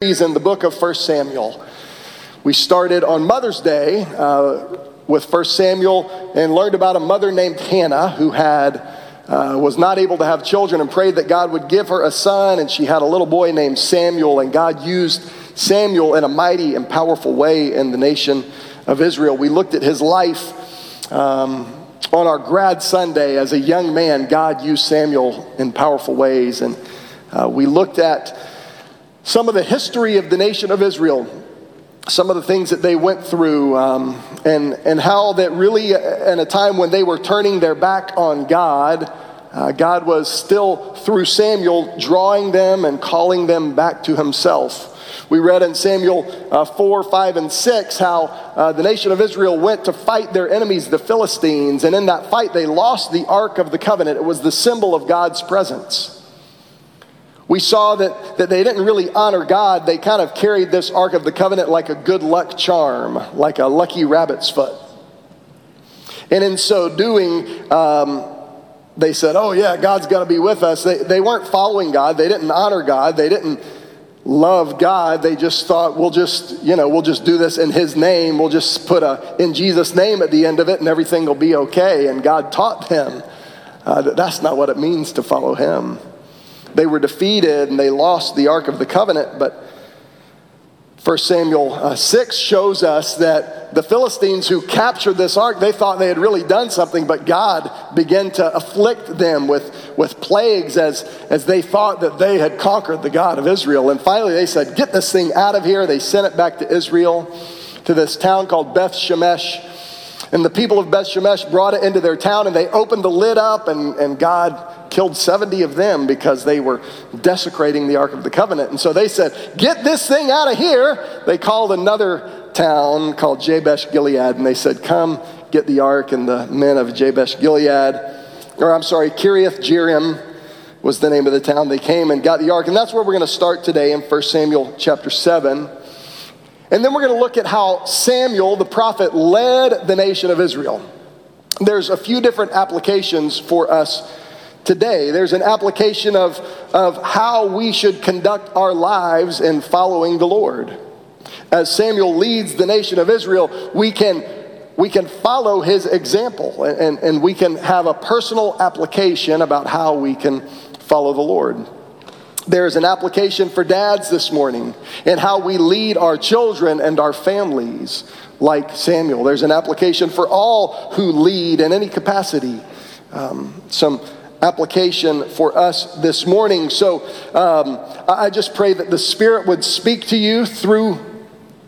in the book of 1 Samuel. We started on Mother's Day uh, with 1 Samuel and learned about a mother named Hannah who had uh, was not able to have children and prayed that God would give her a son and she had a little boy named Samuel and God used Samuel in a mighty and powerful way in the nation of Israel. We looked at his life um, on our grad Sunday as a young man. God used Samuel in powerful ways and uh, we looked at some of the history of the nation of Israel, some of the things that they went through, um, and, and how that really, uh, in a time when they were turning their back on God, uh, God was still, through Samuel, drawing them and calling them back to himself. We read in Samuel uh, 4, 5, and 6 how uh, the nation of Israel went to fight their enemies, the Philistines, and in that fight they lost the Ark of the Covenant. It was the symbol of God's presence. We saw that, that they didn't really honor God. They kind of carried this Ark of the Covenant like a good luck charm, like a lucky rabbit's foot. And in so doing, um, they said, Oh, yeah, God's going to be with us. They, they weren't following God. They didn't honor God. They didn't love God. They just thought, We'll just, you know, we'll just do this in His name. We'll just put a in Jesus' name at the end of it and everything will be okay. And God taught them uh, that that's not what it means to follow Him. They were defeated and they lost the Ark of the Covenant, but 1 Samuel uh, 6 shows us that the Philistines who captured this ark, they thought they had really done something, but God began to afflict them with, with plagues as, as they thought that they had conquered the God of Israel. And finally they said, Get this thing out of here. They sent it back to Israel, to this town called Beth Shemesh. And the people of Beth Shemesh brought it into their town and they opened the lid up, and, and God killed 70 of them because they were desecrating the Ark of the Covenant. And so they said, Get this thing out of here. They called another town called Jabesh Gilead and they said, Come get the Ark. And the men of Jabesh Gilead, or I'm sorry, Kiriath Jearim was the name of the town. They came and got the Ark. And that's where we're going to start today in 1 Samuel chapter 7. And then we're going to look at how Samuel, the prophet, led the nation of Israel. There's a few different applications for us today. There's an application of, of how we should conduct our lives in following the Lord. As Samuel leads the nation of Israel, we can, we can follow his example and, and, and we can have a personal application about how we can follow the Lord. There's an application for dads this morning and how we lead our children and our families like Samuel. There's an application for all who lead in any capacity. Um, some application for us this morning. So um, I just pray that the Spirit would speak to you through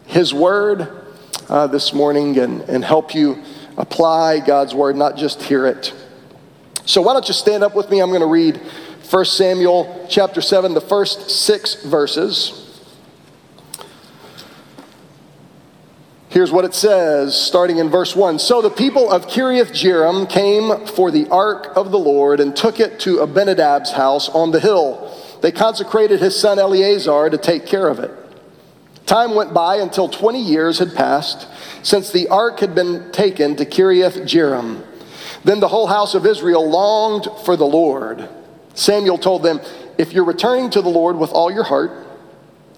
His Word uh, this morning and, and help you apply God's Word, not just hear it. So why don't you stand up with me? I'm going to read 1 Samuel chapter 7, the first six verses. Here's what it says, starting in verse 1. So the people of Kiriath Jearim came for the ark of the Lord and took it to Abinadab's house on the hill. They consecrated his son Eleazar to take care of it. Time went by until 20 years had passed since the ark had been taken to Kiriath Jearim. Then the whole house of Israel longed for the Lord. Samuel told them, If you're returning to the Lord with all your heart,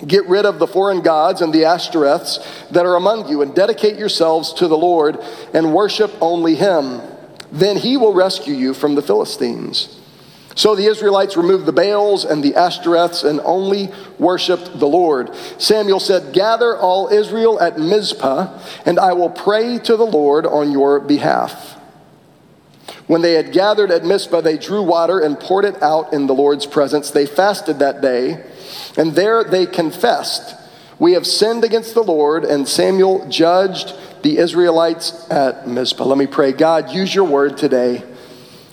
Get rid of the foreign gods and the Ashtoreths that are among you, and dedicate yourselves to the Lord and worship only Him. Then He will rescue you from the Philistines. So the Israelites removed the Baals and the Ashtoreths and only worshiped the Lord. Samuel said, Gather all Israel at Mizpah, and I will pray to the Lord on your behalf. When they had gathered at Mizpah, they drew water and poured it out in the Lord's presence. They fasted that day and there they confessed, We have sinned against the Lord. And Samuel judged the Israelites at Mizpah. Let me pray. God, use your word today.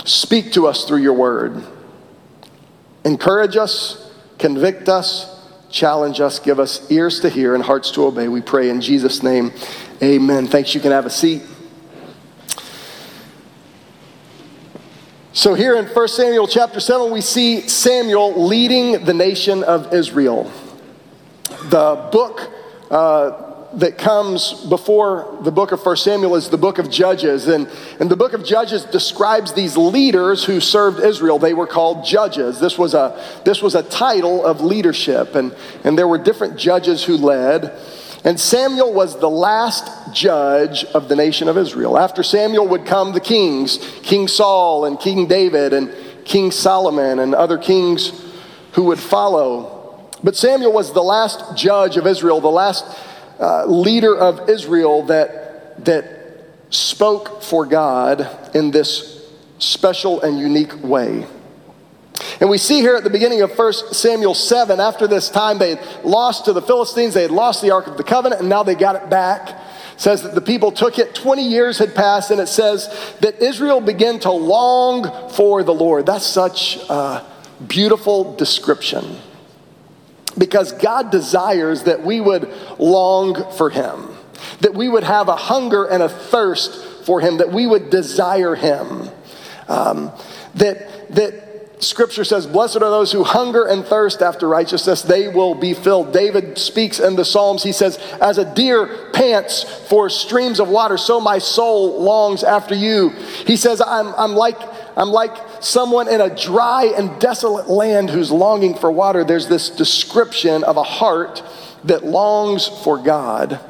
Speak to us through your word. Encourage us, convict us, challenge us, give us ears to hear and hearts to obey. We pray in Jesus' name. Amen. Thanks. You can have a seat. So, here in 1 Samuel chapter 7, we see Samuel leading the nation of Israel. The book uh, that comes before the book of 1 Samuel is the book of Judges. And, and the book of Judges describes these leaders who served Israel. They were called judges. This was a, this was a title of leadership, and, and there were different judges who led. And Samuel was the last judge of the nation of Israel. After Samuel would come the kings King Saul and King David and King Solomon and other kings who would follow. But Samuel was the last judge of Israel, the last uh, leader of Israel that, that spoke for God in this special and unique way. And we see here at the beginning of 1 Samuel 7, after this time, they lost to the Philistines, they had lost the Ark of the Covenant, and now they got it back. It says that the people took it, 20 years had passed, and it says that Israel began to long for the Lord. That's such a beautiful description because God desires that we would long for Him, that we would have a hunger and a thirst for Him, that we would desire Him. Um, that, that Scripture says, Blessed are those who hunger and thirst after righteousness, they will be filled. David speaks in the Psalms, he says, As a deer pants for streams of water, so my soul longs after you. He says, I'm, I'm like I'm like someone in a dry and desolate land who's longing for water. There's this description of a heart that longs for God.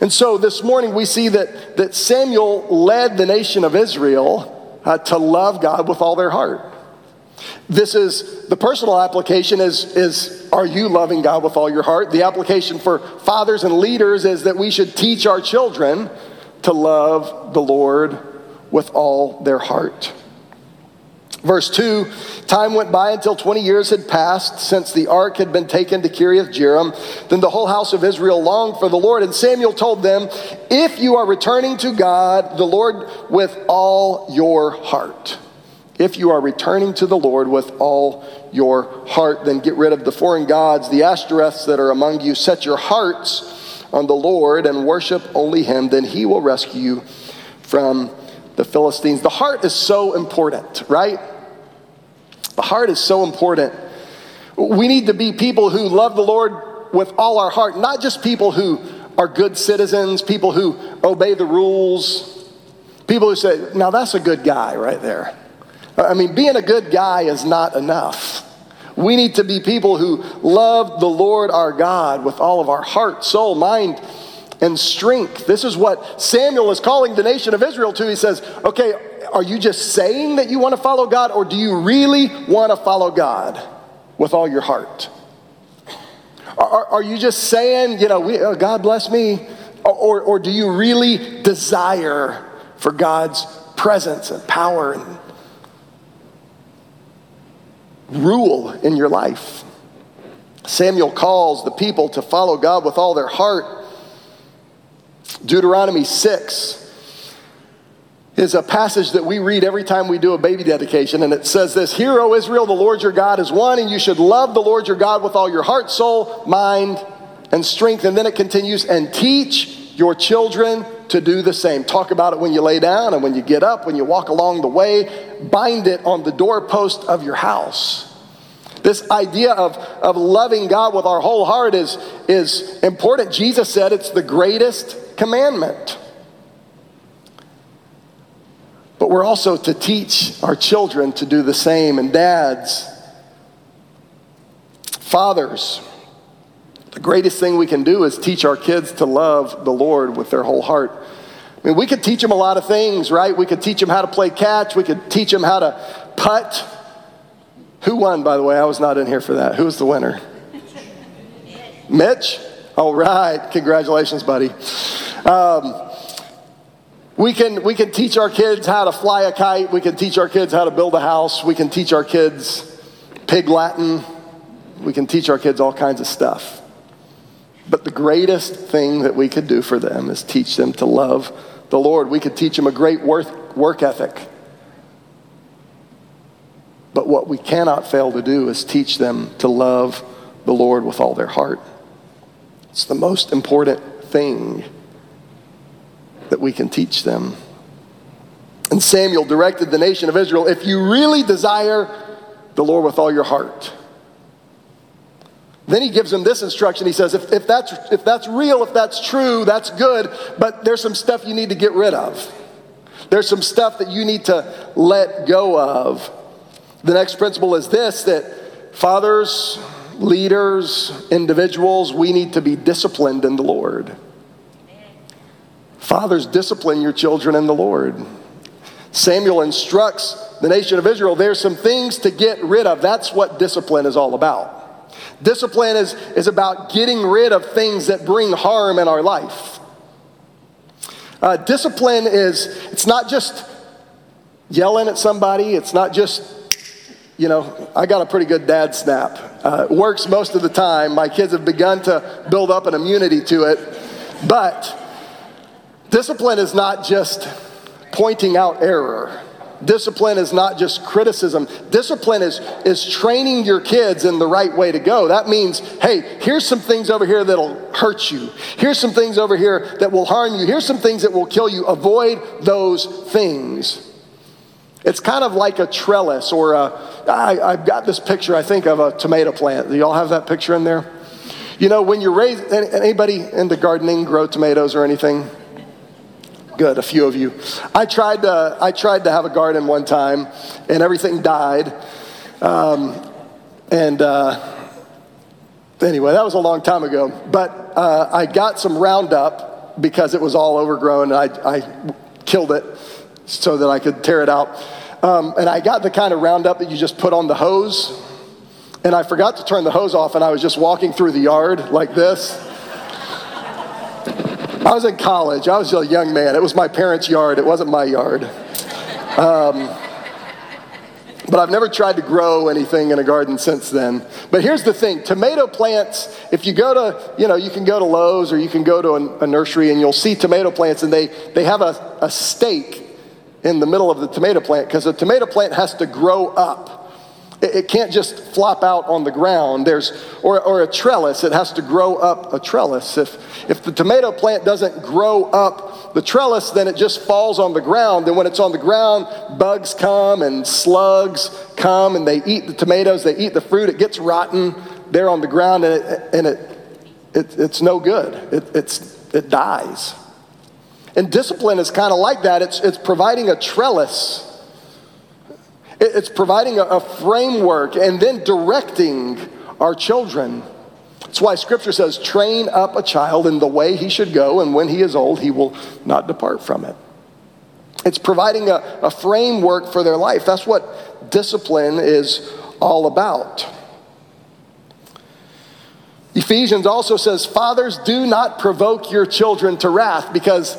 And so this morning we see that, that Samuel led the nation of Israel uh, to love God with all their heart. This is the personal application is, is are you loving God with all your heart? The application for fathers and leaders is that we should teach our children to love the Lord with all their heart. Verse 2 Time went by until 20 years had passed since the ark had been taken to Kiriath Jearim. Then the whole house of Israel longed for the Lord. And Samuel told them, If you are returning to God, the Lord, with all your heart, if you are returning to the Lord with all your heart, then get rid of the foreign gods, the Ashtoreths that are among you. Set your hearts on the Lord and worship only Him. Then He will rescue you from the Philistines. The heart is so important, right? The heart is so important. We need to be people who love the Lord with all our heart, not just people who are good citizens, people who obey the rules, people who say, now that's a good guy right there. I mean, being a good guy is not enough. We need to be people who love the Lord our God with all of our heart, soul, mind, and strength. This is what Samuel is calling the nation of Israel to. He says, Okay, are you just saying that you want to follow God, or do you really want to follow God with all your heart? Are, are you just saying, you know, we, oh, God bless me? Or, or do you really desire for God's presence and power and rule in your life? Samuel calls the people to follow God with all their heart Deuteronomy 6 is a passage that we read every time we do a baby dedication, and it says this Hear, O Israel, the Lord your God is one, and you should love the Lord your God with all your heart, soul, mind, and strength. And then it continues, and teach your children to do the same. Talk about it when you lay down and when you get up, when you walk along the way. Bind it on the doorpost of your house. This idea of, of loving God with our whole heart is, is important. Jesus said it's the greatest commandment. But we're also to teach our children to do the same. And dads, fathers, the greatest thing we can do is teach our kids to love the Lord with their whole heart. I mean, we could teach them a lot of things, right? We could teach them how to play catch. We could teach them how to putt. Who won, by the way? I was not in here for that. Who was the winner? Mitch? All right. Congratulations, buddy. Um, we can, we can teach our kids how to fly a kite. We can teach our kids how to build a house. We can teach our kids pig Latin. We can teach our kids all kinds of stuff. But the greatest thing that we could do for them is teach them to love the Lord. We could teach them a great work, work ethic. But what we cannot fail to do is teach them to love the Lord with all their heart. It's the most important thing that we can teach them. And Samuel directed the nation of Israel if you really desire the Lord with all your heart, Then he gives them this instruction. He says, if, if, that's, if that's real, if that's true, that's good, but there's some stuff you need to get rid of. There's some stuff that you need to let go of. The next principle is this that fathers, leaders, individuals, we need to be disciplined in the Lord. Fathers, discipline your children in the Lord. Samuel instructs the nation of Israel there's some things to get rid of. That's what discipline is all about. Discipline is, is about getting rid of things that bring harm in our life. Uh, discipline is, it's not just yelling at somebody, it's not just, you know, I got a pretty good dad snap. Uh, it works most of the time. My kids have begun to build up an immunity to it. But discipline is not just pointing out error. Discipline is not just criticism. Discipline is, is training your kids in the right way to go. That means, hey, here's some things over here that'll hurt you. Here's some things over here that will harm you. Here's some things that will kill you. Avoid those things. It's kind of like a trellis or a, I, I've got this picture, I think, of a tomato plant. Do y'all have that picture in there? You know, when you raise, anybody into gardening grow tomatoes or anything? Good, a few of you. I tried to, I tried to have a garden one time, and everything died. Um, and uh, anyway, that was a long time ago. But uh, I got some Roundup because it was all overgrown, and I, I killed it so that I could tear it out. Um, and I got the kind of Roundup that you just put on the hose. And I forgot to turn the hose off, and I was just walking through the yard like this. I was in college. I was a young man. It was my parents' yard. It wasn't my yard. Um, but I've never tried to grow anything in a garden since then. But here's the thing tomato plants, if you go to, you know, you can go to Lowe's or you can go to a, a nursery and you'll see tomato plants and they, they have a, a stake in the middle of the tomato plant because the tomato plant has to grow up. It can't just flop out on the ground. There's, or, or a trellis, it has to grow up a trellis. If, if the tomato plant doesn't grow up the trellis, then it just falls on the ground. And when it's on the ground, bugs come and slugs come and they eat the tomatoes, they eat the fruit, it gets rotten there on the ground and it, and it, it it's no good. It, it's, it dies. And discipline is kind of like that. It's, it's providing a trellis it's providing a, framework and then directing our children. That's why scripture says, train up a child in the way he should go, and when he is old, he will not depart from it. It's providing a, a framework for their life. That's what discipline is all about. Ephesians also says, Fathers, do not provoke your children to wrath because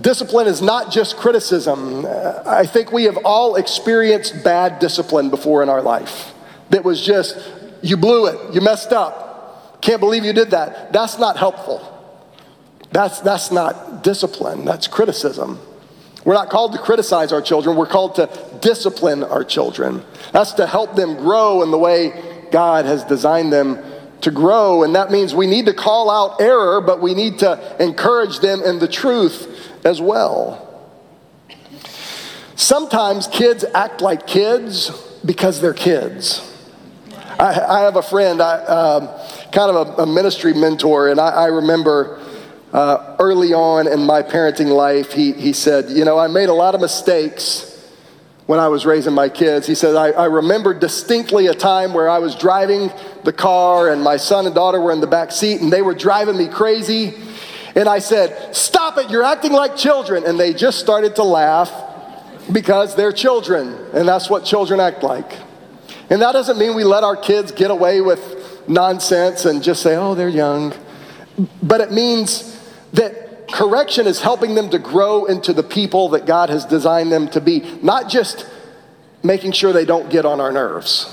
discipline is not just criticism. I think we have all experienced bad discipline before in our life that was just, you blew it, you messed up, can't believe you did that. That's not helpful. That's, that's not discipline, that's criticism. We're not called to criticize our children, we're called to discipline our children. That's to help them grow in the way God has designed them to grow. And that means we need to call out error, but we need to encourage them in the truth as well. Sometimes kids act like kids because they're kids. I, I have a friend, I, um, kind of a, a, ministry mentor, and I, I remember uh, early on in my parenting life, he, he said, You know, I made a lot of mistakes when I was raising my kids. He said, I, I remember distinctly a time where I was driving the car and my son and daughter were in the back seat and they were driving me crazy. And I said, Stop it, you're acting like children. And they just started to laugh because they're children, and that's what children act like. And that doesn't mean we let our kids get away with nonsense and just say, oh, they're young. But it means that correction is helping them to grow into the people that God has designed them to be, not just making sure they don't get on our nerves.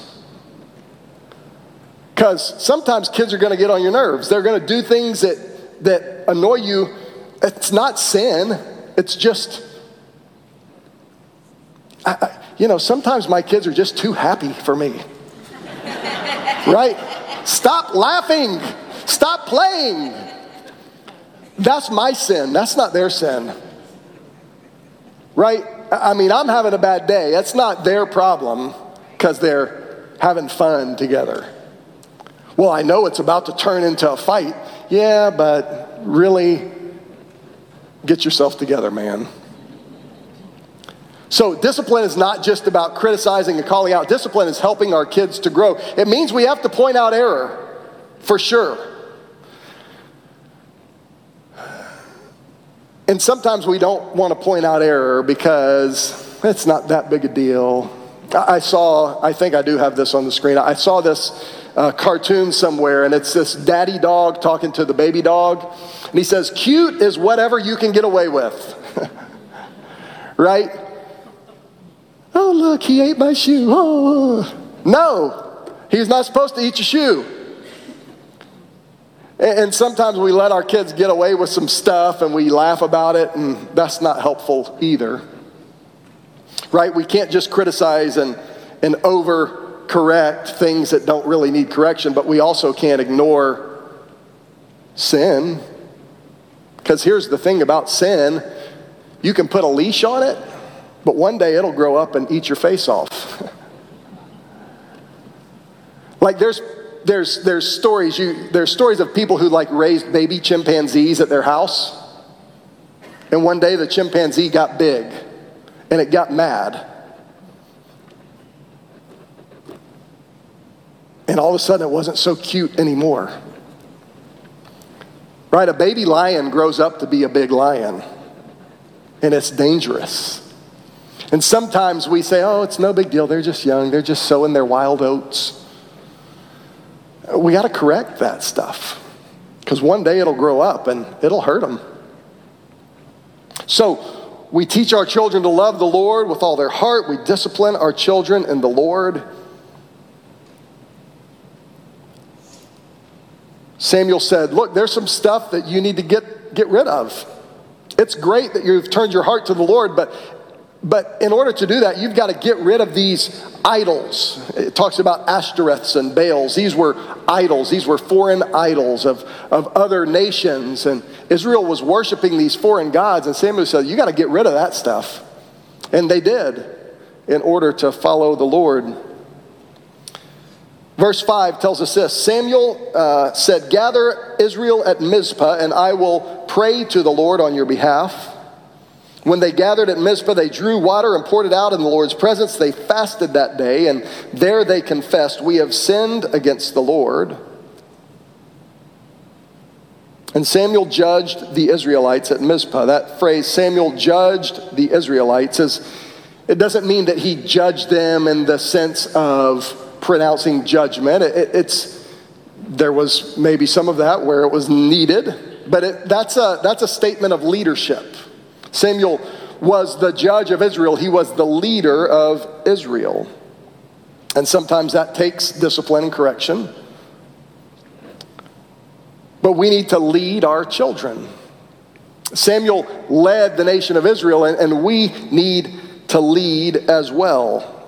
Because sometimes kids are going to get on your nerves. They're going to do things that that annoy you, it's not sin. It's just, I, I, you know, sometimes my kids are just too happy for me. right? Stop laughing. Stop playing. That's my sin. That's not their sin. Right? I mean, I'm having a bad day. That's not their problem because they're having fun together. Well, I know it's about to turn into a fight. Yeah, but really, get yourself together, man. So, discipline is not just about criticizing and calling out. Discipline is helping our kids to grow. It means we have to point out error, for sure. And sometimes we don't want to point out error because it's not that big a deal. I saw, I think I do have this on the screen. I saw this uh, cartoon somewhere, and it's this daddy dog talking to the baby dog. And he says, Cute is whatever you can get away with. right? Oh, look, he ate my shoe. Oh. No, he's not supposed to eat your shoe. And sometimes we let our kids get away with some stuff and we laugh about it, and that's not helpful either. Right? We can't just criticize and, and overcorrect things that don't really need correction, but we also can't ignore sin. Because here's the thing about sin you can put a leash on it, but one day it'll grow up and eat your face off. like there's there's there's stories you there's stories of people who like raised baby chimpanzees at their house. And one day the chimpanzee got big and it got mad. And all of a sudden it wasn't so cute anymore. Right? A baby lion grows up to be a big lion. And it's dangerous. And sometimes we say, oh, it's no big deal. They're just young. They're just sowing their wild oats. We got to correct that stuff because one day it'll grow up and it'll hurt them. So we teach our children to love the Lord with all their heart. We discipline our children in the Lord. Samuel said, Look, there's some stuff that you need to get, get rid of. It's great that you've turned your heart to the Lord, but but in order to do that, you've got to get rid of these idols. It talks about Ashtoreths and Baals. These were idols, these were foreign idols of, of other nations. And Israel was worshiping these foreign gods. And Samuel said, You got to get rid of that stuff. And they did in order to follow the Lord. Verse 5 tells us this Samuel uh, said, Gather Israel at Mizpah, and I will pray to the Lord on your behalf. When they gathered at Mizpah, they drew water and poured it out in the Lord's presence. They fasted that day, and there they confessed, We have sinned against the Lord. And Samuel judged the Israelites at Mizpah. That phrase, Samuel judged the Israelites, is, it doesn't mean that he judged them in the sense of pronouncing judgment. It, it's, there was maybe some of that where it was needed, but it, that's, a, that's a statement of leadership. Samuel was the judge of Israel, he was the leader of Israel. And sometimes that takes discipline and correction. But we need to lead our children. Samuel led the nation of Israel, and, and we need to lead as well.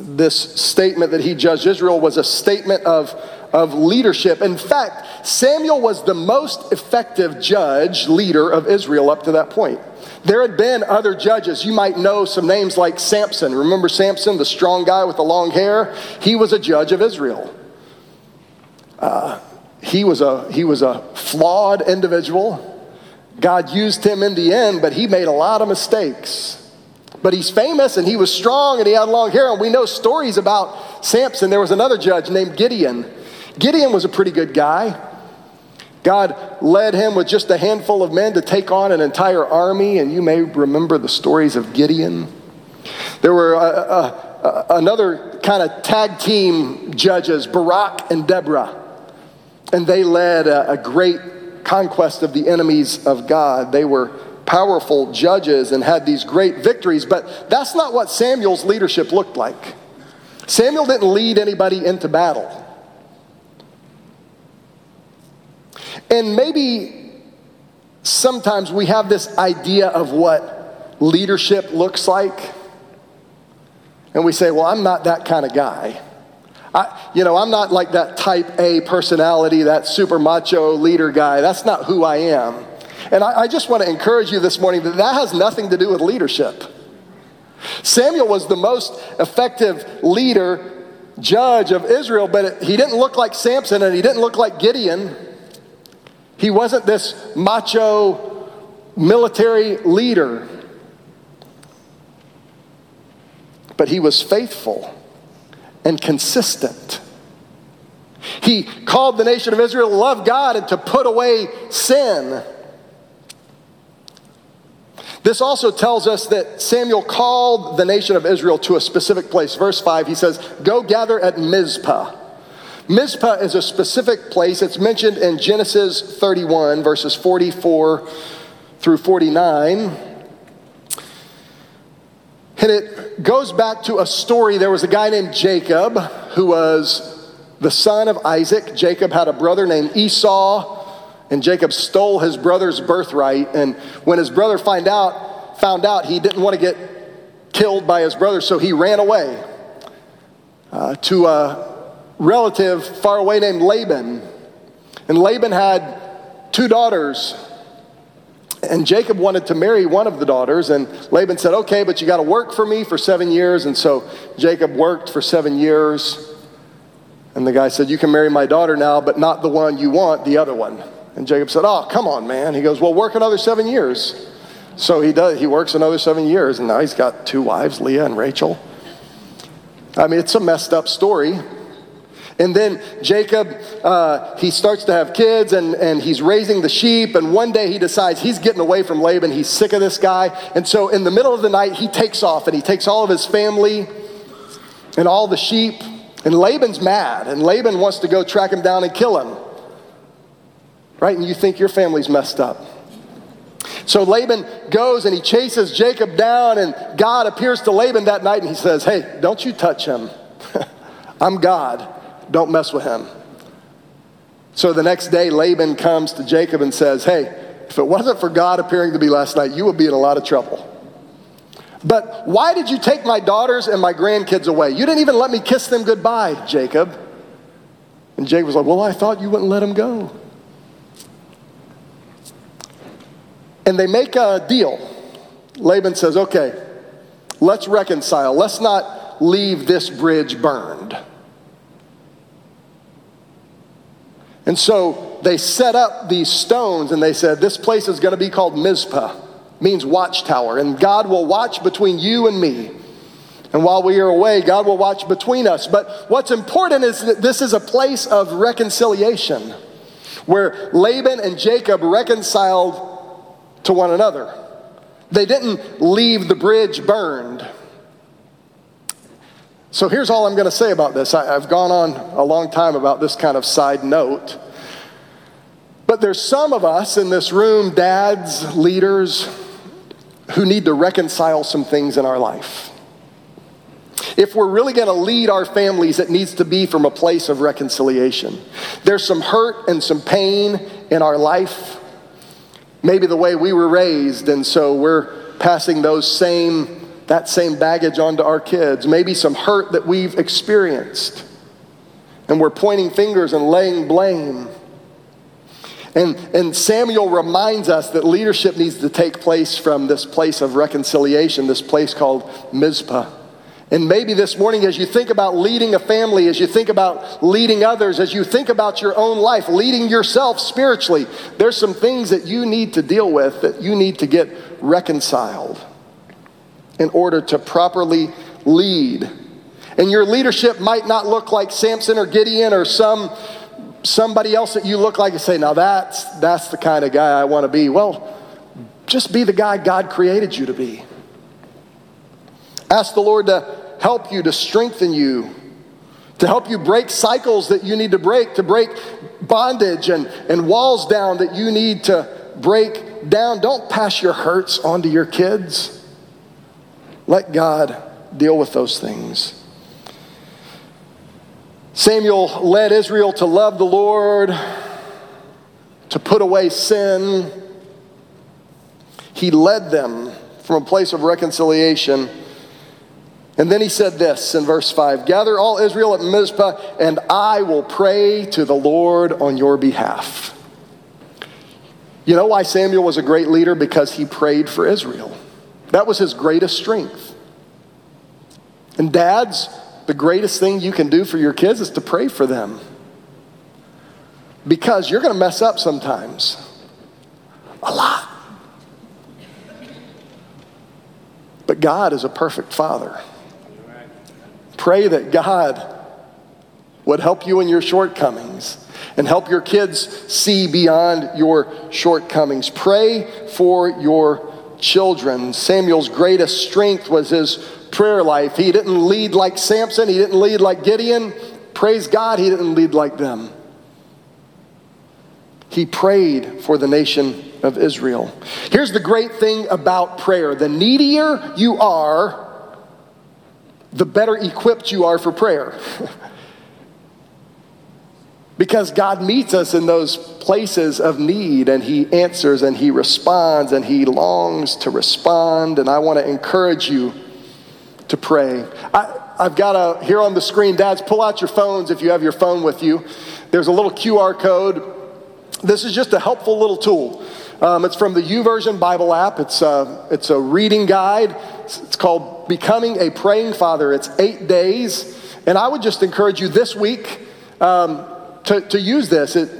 This statement that he judged Israel was a statement of of leadership. In fact, Samuel was the most effective judge, leader of Israel up to that point. There had been other judges. You might know some names like Samson. Remember Samson, the strong guy with the long hair? He was a judge of Israel. Uh, he, was a, he was a flawed individual. God used him in the end, but he made a lot of mistakes. But he's famous and he was strong and he had long hair. And we know stories about Samson. There was another judge named Gideon Gideon was a pretty good guy. God led him with just a handful of men to take on an entire army, and you may remember the stories of Gideon. There were uh, uh, uh, another kind of tag team judges, Barak and Deborah, and they led a, a great conquest of the enemies of God. They were powerful judges and had these great victories, but that's not what Samuel's leadership looked like. Samuel didn't lead anybody into battle. And maybe sometimes we have this idea of what leadership looks like. And we say, well, I'm not that kind of guy. I, you know, I'm not like that type A personality, that super macho leader guy. That's not who I am. And I, I just want to encourage you this morning that that has nothing to do with leadership. Samuel was the most effective leader judge of Israel, but he didn't look like Samson and he didn't look like Gideon. He wasn't this macho military leader. But he was faithful and consistent. He called the nation of Israel to love God and to put away sin. This also tells us that Samuel called the nation of Israel to a specific place. Verse 5, he says, Go gather at Mizpah. Mizpah is a specific place. It's mentioned in Genesis 31, verses 44 through 49. And it goes back to a story. There was a guy named Jacob who was the son of Isaac. Jacob had a brother named Esau and Jacob stole his brother's birthright. And when his brother find out, found out, he didn't want to get killed by his brother, so he ran away uh, to a relative far away named Laban. And Laban had two daughters. And Jacob wanted to marry one of the daughters, and Laban said, Okay, but you got to work for me for seven years. And so Jacob worked for seven years. And the guy said, You can marry my daughter now, but not the one you want, the other one. And Jacob said, Oh, come on, man. He goes, Well, work another seven years. So he does. He works another seven years, and now he's got two wives, Leah and Rachel. I mean, it's a messed up story. And then Jacob, uh, he starts to have kids and, and he's raising the sheep. And one day he decides he's getting away from Laban. He's sick of this guy. And so in the middle of the night, he takes off and he takes all of his family and all the sheep. And Laban's mad. And Laban wants to go track him down and kill him right? And you think your family's messed up. So Laban goes and he chases Jacob down, and God appears to Laban that night and he says, Hey, don't you touch him. I'm God. Don't mess with him. So the next day, Laban comes to Jacob and says, Hey, if it wasn't for God appearing to me last night, you would be in a lot of trouble. But why did you take my daughters and my grandkids away? You didn't even let me kiss them goodbye, Jacob. And Jacob was like, Well, I thought you wouldn't let them go. And they make a deal. Laban says, okay, let's reconcile. Let's not leave this bridge burned. And so they set up these stones and they said, This place is going to be called Mizpah, means watchtower. And God will watch between you and me. And while we are away, God will watch between us. But what's important is that this is a place of reconciliation where Laban and Jacob reconciled to one another. They didn't leave the bridge burned. So here's all I'm going to say about this. I, have gone on a long time about this kind of side note. But there's some of us in this room, dads, leaders, who need to reconcile some things in our life. If we're really going to lead our families, it needs to be from a place of reconciliation. There's some hurt and some pain in our life maybe the way we were raised, and so we're passing those same that same baggage onto our kids. Maybe some hurt that we've experienced, and we're pointing fingers and laying blame. And, and Samuel reminds us that leadership needs to take place from this place of reconciliation, this place called Mizpah. And maybe this morning, as you think about leading a family, as you think about leading others, as you think about your own life, leading yourself spiritually, there's some things that you need to deal with, that you need to get reconciled in order to properly lead. And your leadership might not look like Samson or Gideon or some somebody else that you look like and say, now that's that's the kind of guy I want to be. Well, just be the guy God created you to be. Ask the Lord to help you, to strengthen you, to help you break cycles that you need to break, to break bondage and, and walls down that you need to break down. Don't pass your hurts on to your kids. Let God deal with those things. Samuel led Israel to love the Lord, to put away sin. He led them from a place of reconciliation and then he said this in verse 5 Gather all Israel at Mizpah, and I will pray to the Lord on your behalf. You know why Samuel was a great leader? Because he prayed for Israel. That was his greatest strength. And dads, the greatest thing you can do for your kids is to pray for them. Because you're going to mess up sometimes. A lot. But God is a perfect father. Pray that God would help you in your shortcomings and help your kids see beyond your shortcomings. Pray for your children. Samuel's greatest strength was his prayer life. He didn't lead like Samson, he didn't lead like Gideon. Praise God, he didn't lead like them. He prayed for the nation of Israel. Here's the great thing about prayer the needier you are, the better equipped you are for prayer. because God meets us in those places of need and He answers and He responds and He longs to respond. And I want to encourage you to pray. I, I've got a, here on the screen, dads, pull out your phones if you have your phone with you. There's a little QR code. This is just a helpful little tool. Um, it's from the YouVersion Bible app. It's a, it's a reading guide. It's, it's called Becoming a Praying Father. It's eight days. And I would just encourage you this week um, to, to use this. It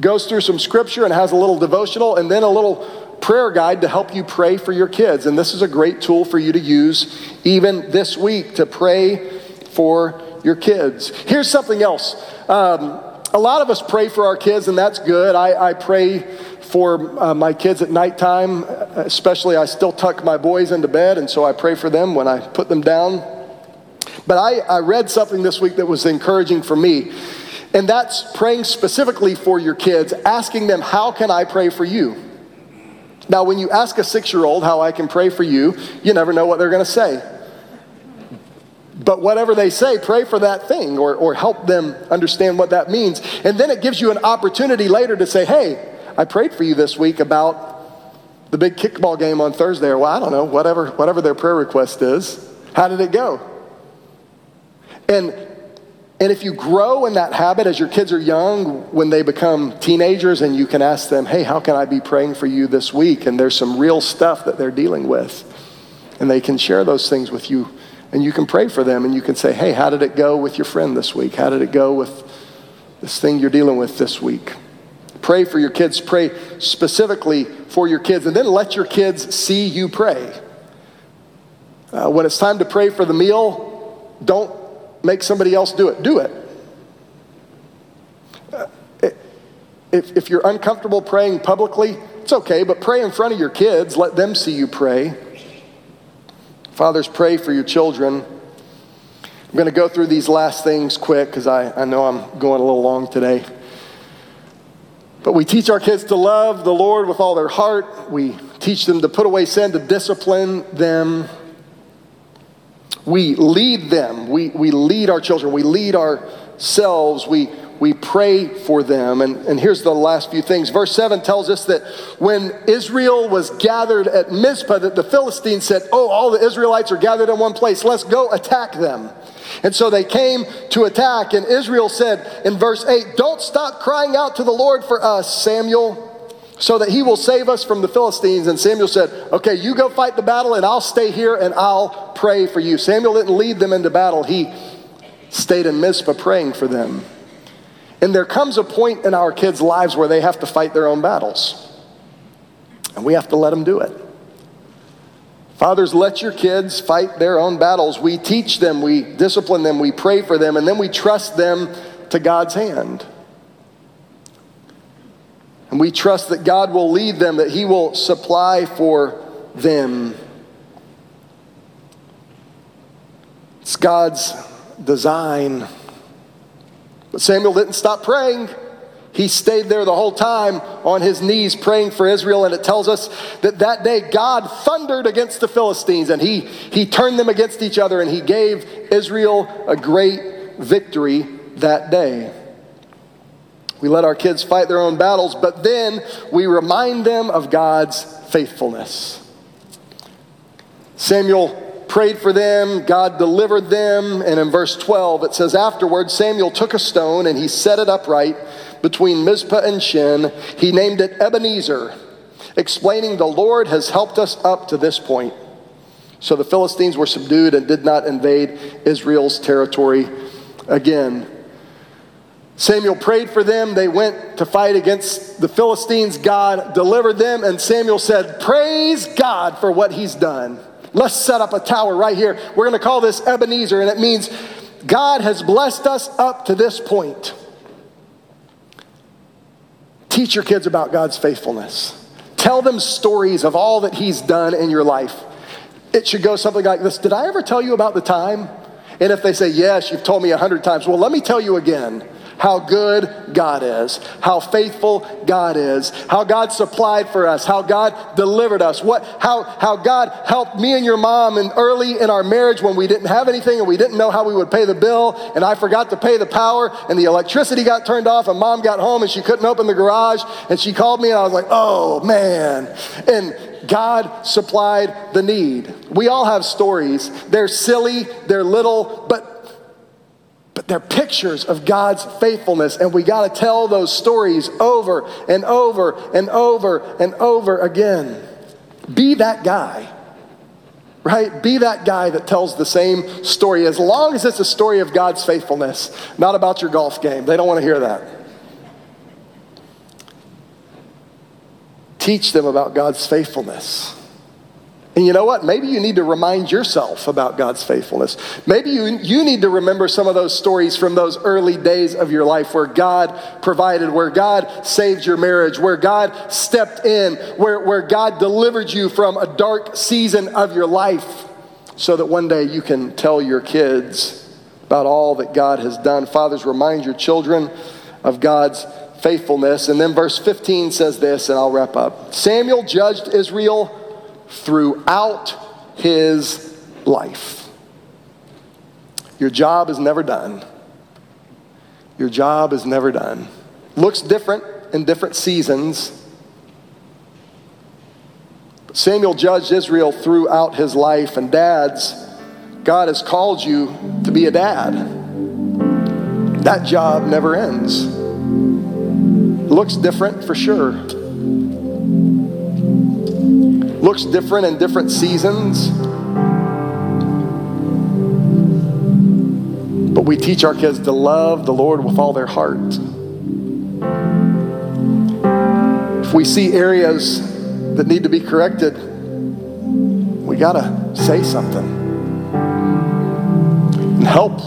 goes through some scripture and has a little devotional and then a little prayer guide to help you pray for your kids. And this is a great tool for you to use even this week to pray for your kids. Here's something else. Um, a lot of us pray for our kids, and that's good. I, I pray for uh, my kids at nighttime, especially I still tuck my boys into bed, and so I pray for them when I put them down. But I, I read something this week that was encouraging for me, and that's praying specifically for your kids, asking them, How can I pray for you? Now, when you ask a six year old how I can pray for you, you never know what they're going to say. But whatever they say, pray for that thing or, or help them understand what that means. And then it gives you an opportunity later to say, Hey, I prayed for you this week about the big kickball game on Thursday, or well, I don't know, whatever, whatever their prayer request is. How did it go? And and if you grow in that habit as your kids are young, when they become teenagers, and you can ask them, hey, how can I be praying for you this week? And there's some real stuff that they're dealing with. And they can share those things with you. And you can pray for them and you can say, hey, how did it go with your friend this week? How did it go with this thing you're dealing with this week? Pray for your kids. Pray specifically for your kids. And then let your kids see you pray. Uh, when it's time to pray for the meal, don't make somebody else do it. Do it. Uh, if, if you're uncomfortable praying publicly, it's okay, but pray in front of your kids. Let them see you pray. Fathers, pray for your children. I'm going to go through these last things quick because I, I know I'm going a little long today. But we teach our kids to love the Lord with all their heart. We teach them to put away sin, to discipline them. We lead them. We, we lead our children. We lead ourselves. We, we pray for them. And, and here's the last few things. Verse 7 tells us that when Israel was gathered at Mizpah, that the Philistines said, Oh, all the Israelites are gathered in one place. Let's go attack them. And so they came to attack, and Israel said in verse 8, Don't stop crying out to the Lord for us, Samuel, so that he will save us from the Philistines. And Samuel said, Okay, you go fight the battle, and I'll stay here and I'll pray for you. Samuel didn't lead them into battle, he stayed in Mizpah praying for them. And there comes a point in our kids' lives where they have to fight their own battles, and we have to let them do it. Fathers, let your kids fight their own battles. We teach them, we discipline them, we pray for them, and then we trust them to God's hand. And we trust that God will lead them, that He will supply for them. It's God's design. But Samuel didn't stop praying. He stayed there the whole time on his knees praying for Israel. And it tells us that that day God thundered against the Philistines and he, he turned them against each other and he gave Israel a great victory that day. We let our kids fight their own battles, but then we remind them of God's faithfulness. Samuel prayed for them, God delivered them, and in verse 12 it says, Afterward, Samuel took a stone and he set it upright between Mizpah and Shen. He named it Ebenezer, explaining the Lord has helped us up to this point. So the Philistines were subdued and did not invade Israel's territory again. Samuel prayed for them. They went to fight against the Philistines. God delivered them, and Samuel said, Praise God for what he's done. Let's set up a tower right here. We're going to call this Ebenezer, and it means God has blessed us up to this point. Teach your kids about God's faithfulness. Tell them stories of all that He's done in your life. It should go something like this Did I ever tell you about the time? And if they say, Yes, you've told me a hundred times, well, let me tell you again how good God is, how faithful God is, how God supplied for us, how God delivered us, what, how, how God helped me and your mom and early in our marriage when we didn't have anything and we didn't know how we would pay the bill and I forgot to pay the power and the electricity got turned off and mom got home and she couldn't open the garage and she called me and I was like, oh man. And God supplied the need. We all have stories. They're silly, they're little, but they're pictures of God's faithfulness, and we got to tell those stories over and over and over and over again. Be that guy, right? Be that guy that tells the same story, as long as it's a story of God's faithfulness, not about your golf game. They don't want to hear that. Teach them about God's faithfulness. And you know what? Maybe you need to remind yourself about God's faithfulness. Maybe you, you need to remember some of those stories from those early days of your life where God provided, where God saved your marriage, where God stepped in, where, where God delivered you from a dark season of your life, so that one day you can tell your kids about all that God has done. Fathers, remind your children of God's faithfulness. And then verse 15 says this, and I'll wrap up Samuel judged Israel throughout his life. Your job is never done. Your job is never done. Looks different in different seasons. Samuel judged Israel throughout his life, and dads, God has called you to be a dad. That job never ends. Looks different for sure looks different in different seasons. But we teach our kids to love the Lord with all their heart. If we see areas that need to be corrected, we got to say something and help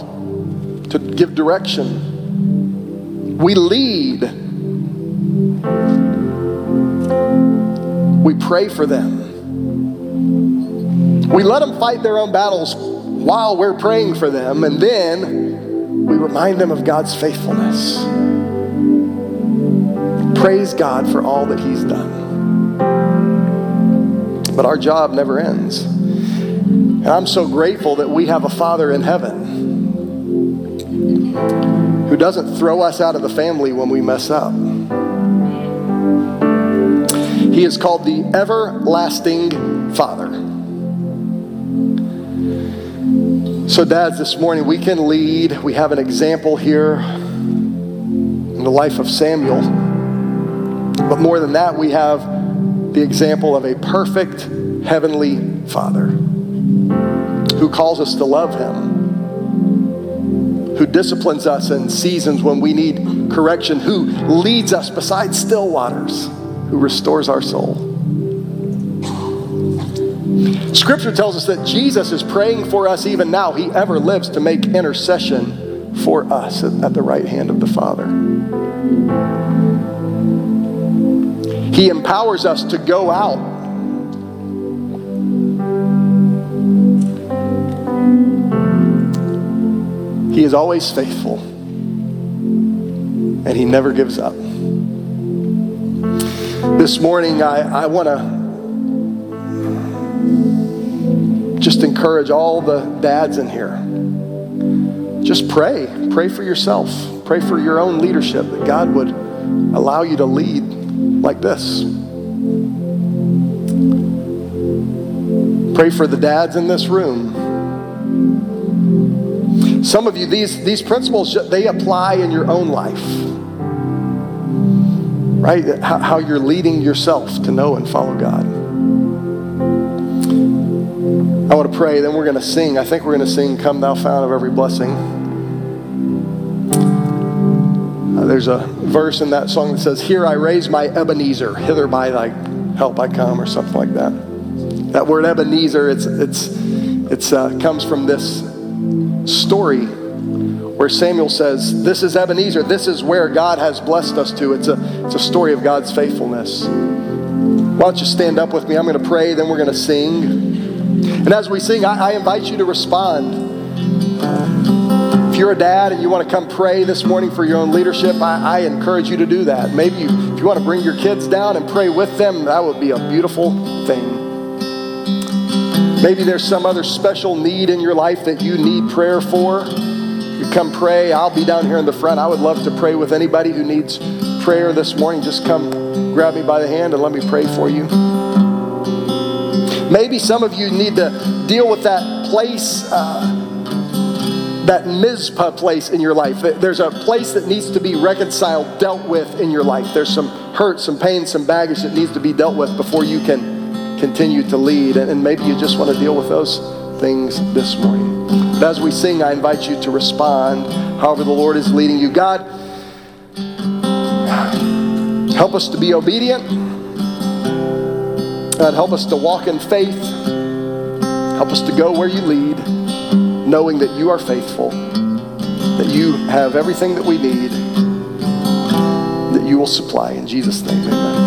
to give direction. We lead. We pray for them. We let them fight their own battles while we're praying for them, and then we remind them of God's faithfulness. Praise God for all that He's done. But our job never ends. And I'm so grateful that we have a Father in heaven who doesn't throw us out of the family when we mess up. He is called the everlasting Father. So, dads, this morning we can lead. We have an example here in the life of Samuel. But more than that, we have the example of a perfect heavenly Father who calls us to love Him, who disciplines us in seasons when we need correction, who leads us beside still waters, who restores our soul. Scripture tells us that Jesus is praying for us even now. He ever lives to make intercession for us at the right hand of the Father. He empowers us to go out. He is always faithful, and He never gives up. This morning, I, I want to just encourage all the dads in here. Just pray. Pray for yourself. Pray for your own leadership that God would allow you to lead like this. Pray for the dads in this room. Some of you, these, these principles, they apply in your own life. Right? How, how you're leading yourself to know and follow God. I want to pray, then we're going to sing. I think we're going to sing Come Thou Fount of Every Blessing. Uh, there's a verse in that song that says, Here I raise my Ebenezer, hither by thy help I come, or something like that. That word Ebenezer, it's, it's, it's, uh, comes from this story where Samuel says, This is Ebenezer, this is where God has blessed us to. It's a, it's a story of God's faithfulness. Why don't you stand up with me? I'm going to pray, then we're going to sing. And as we sing, I, I invite you to respond. If you're a dad and you want to come pray this morning for your own leadership, I, I encourage you to do that. Maybe you, if you want to bring your kids down and pray with them, that would be a beautiful thing. Maybe there's some other special need in your life that you need prayer for. You come pray. I'll be down here in the front. I would love to pray with anybody who needs prayer this morning. Just come grab me by the hand and let me pray for you. Maybe some of you need to deal with that place, uh, that Mizpah place in your life. There's a place that needs to be reconciled, dealt with in your life. There's some hurt, some pain, some baggage that needs to be dealt with before you can continue to lead. And maybe you just want to deal with those things this morning. But as we sing, I invite you to respond however the Lord is leading you. God, help us to be obedient. God, help us to walk in faith. Help us to go where you lead, knowing that you are faithful, that you have everything that we need, that you will supply. In Jesus' name, amen.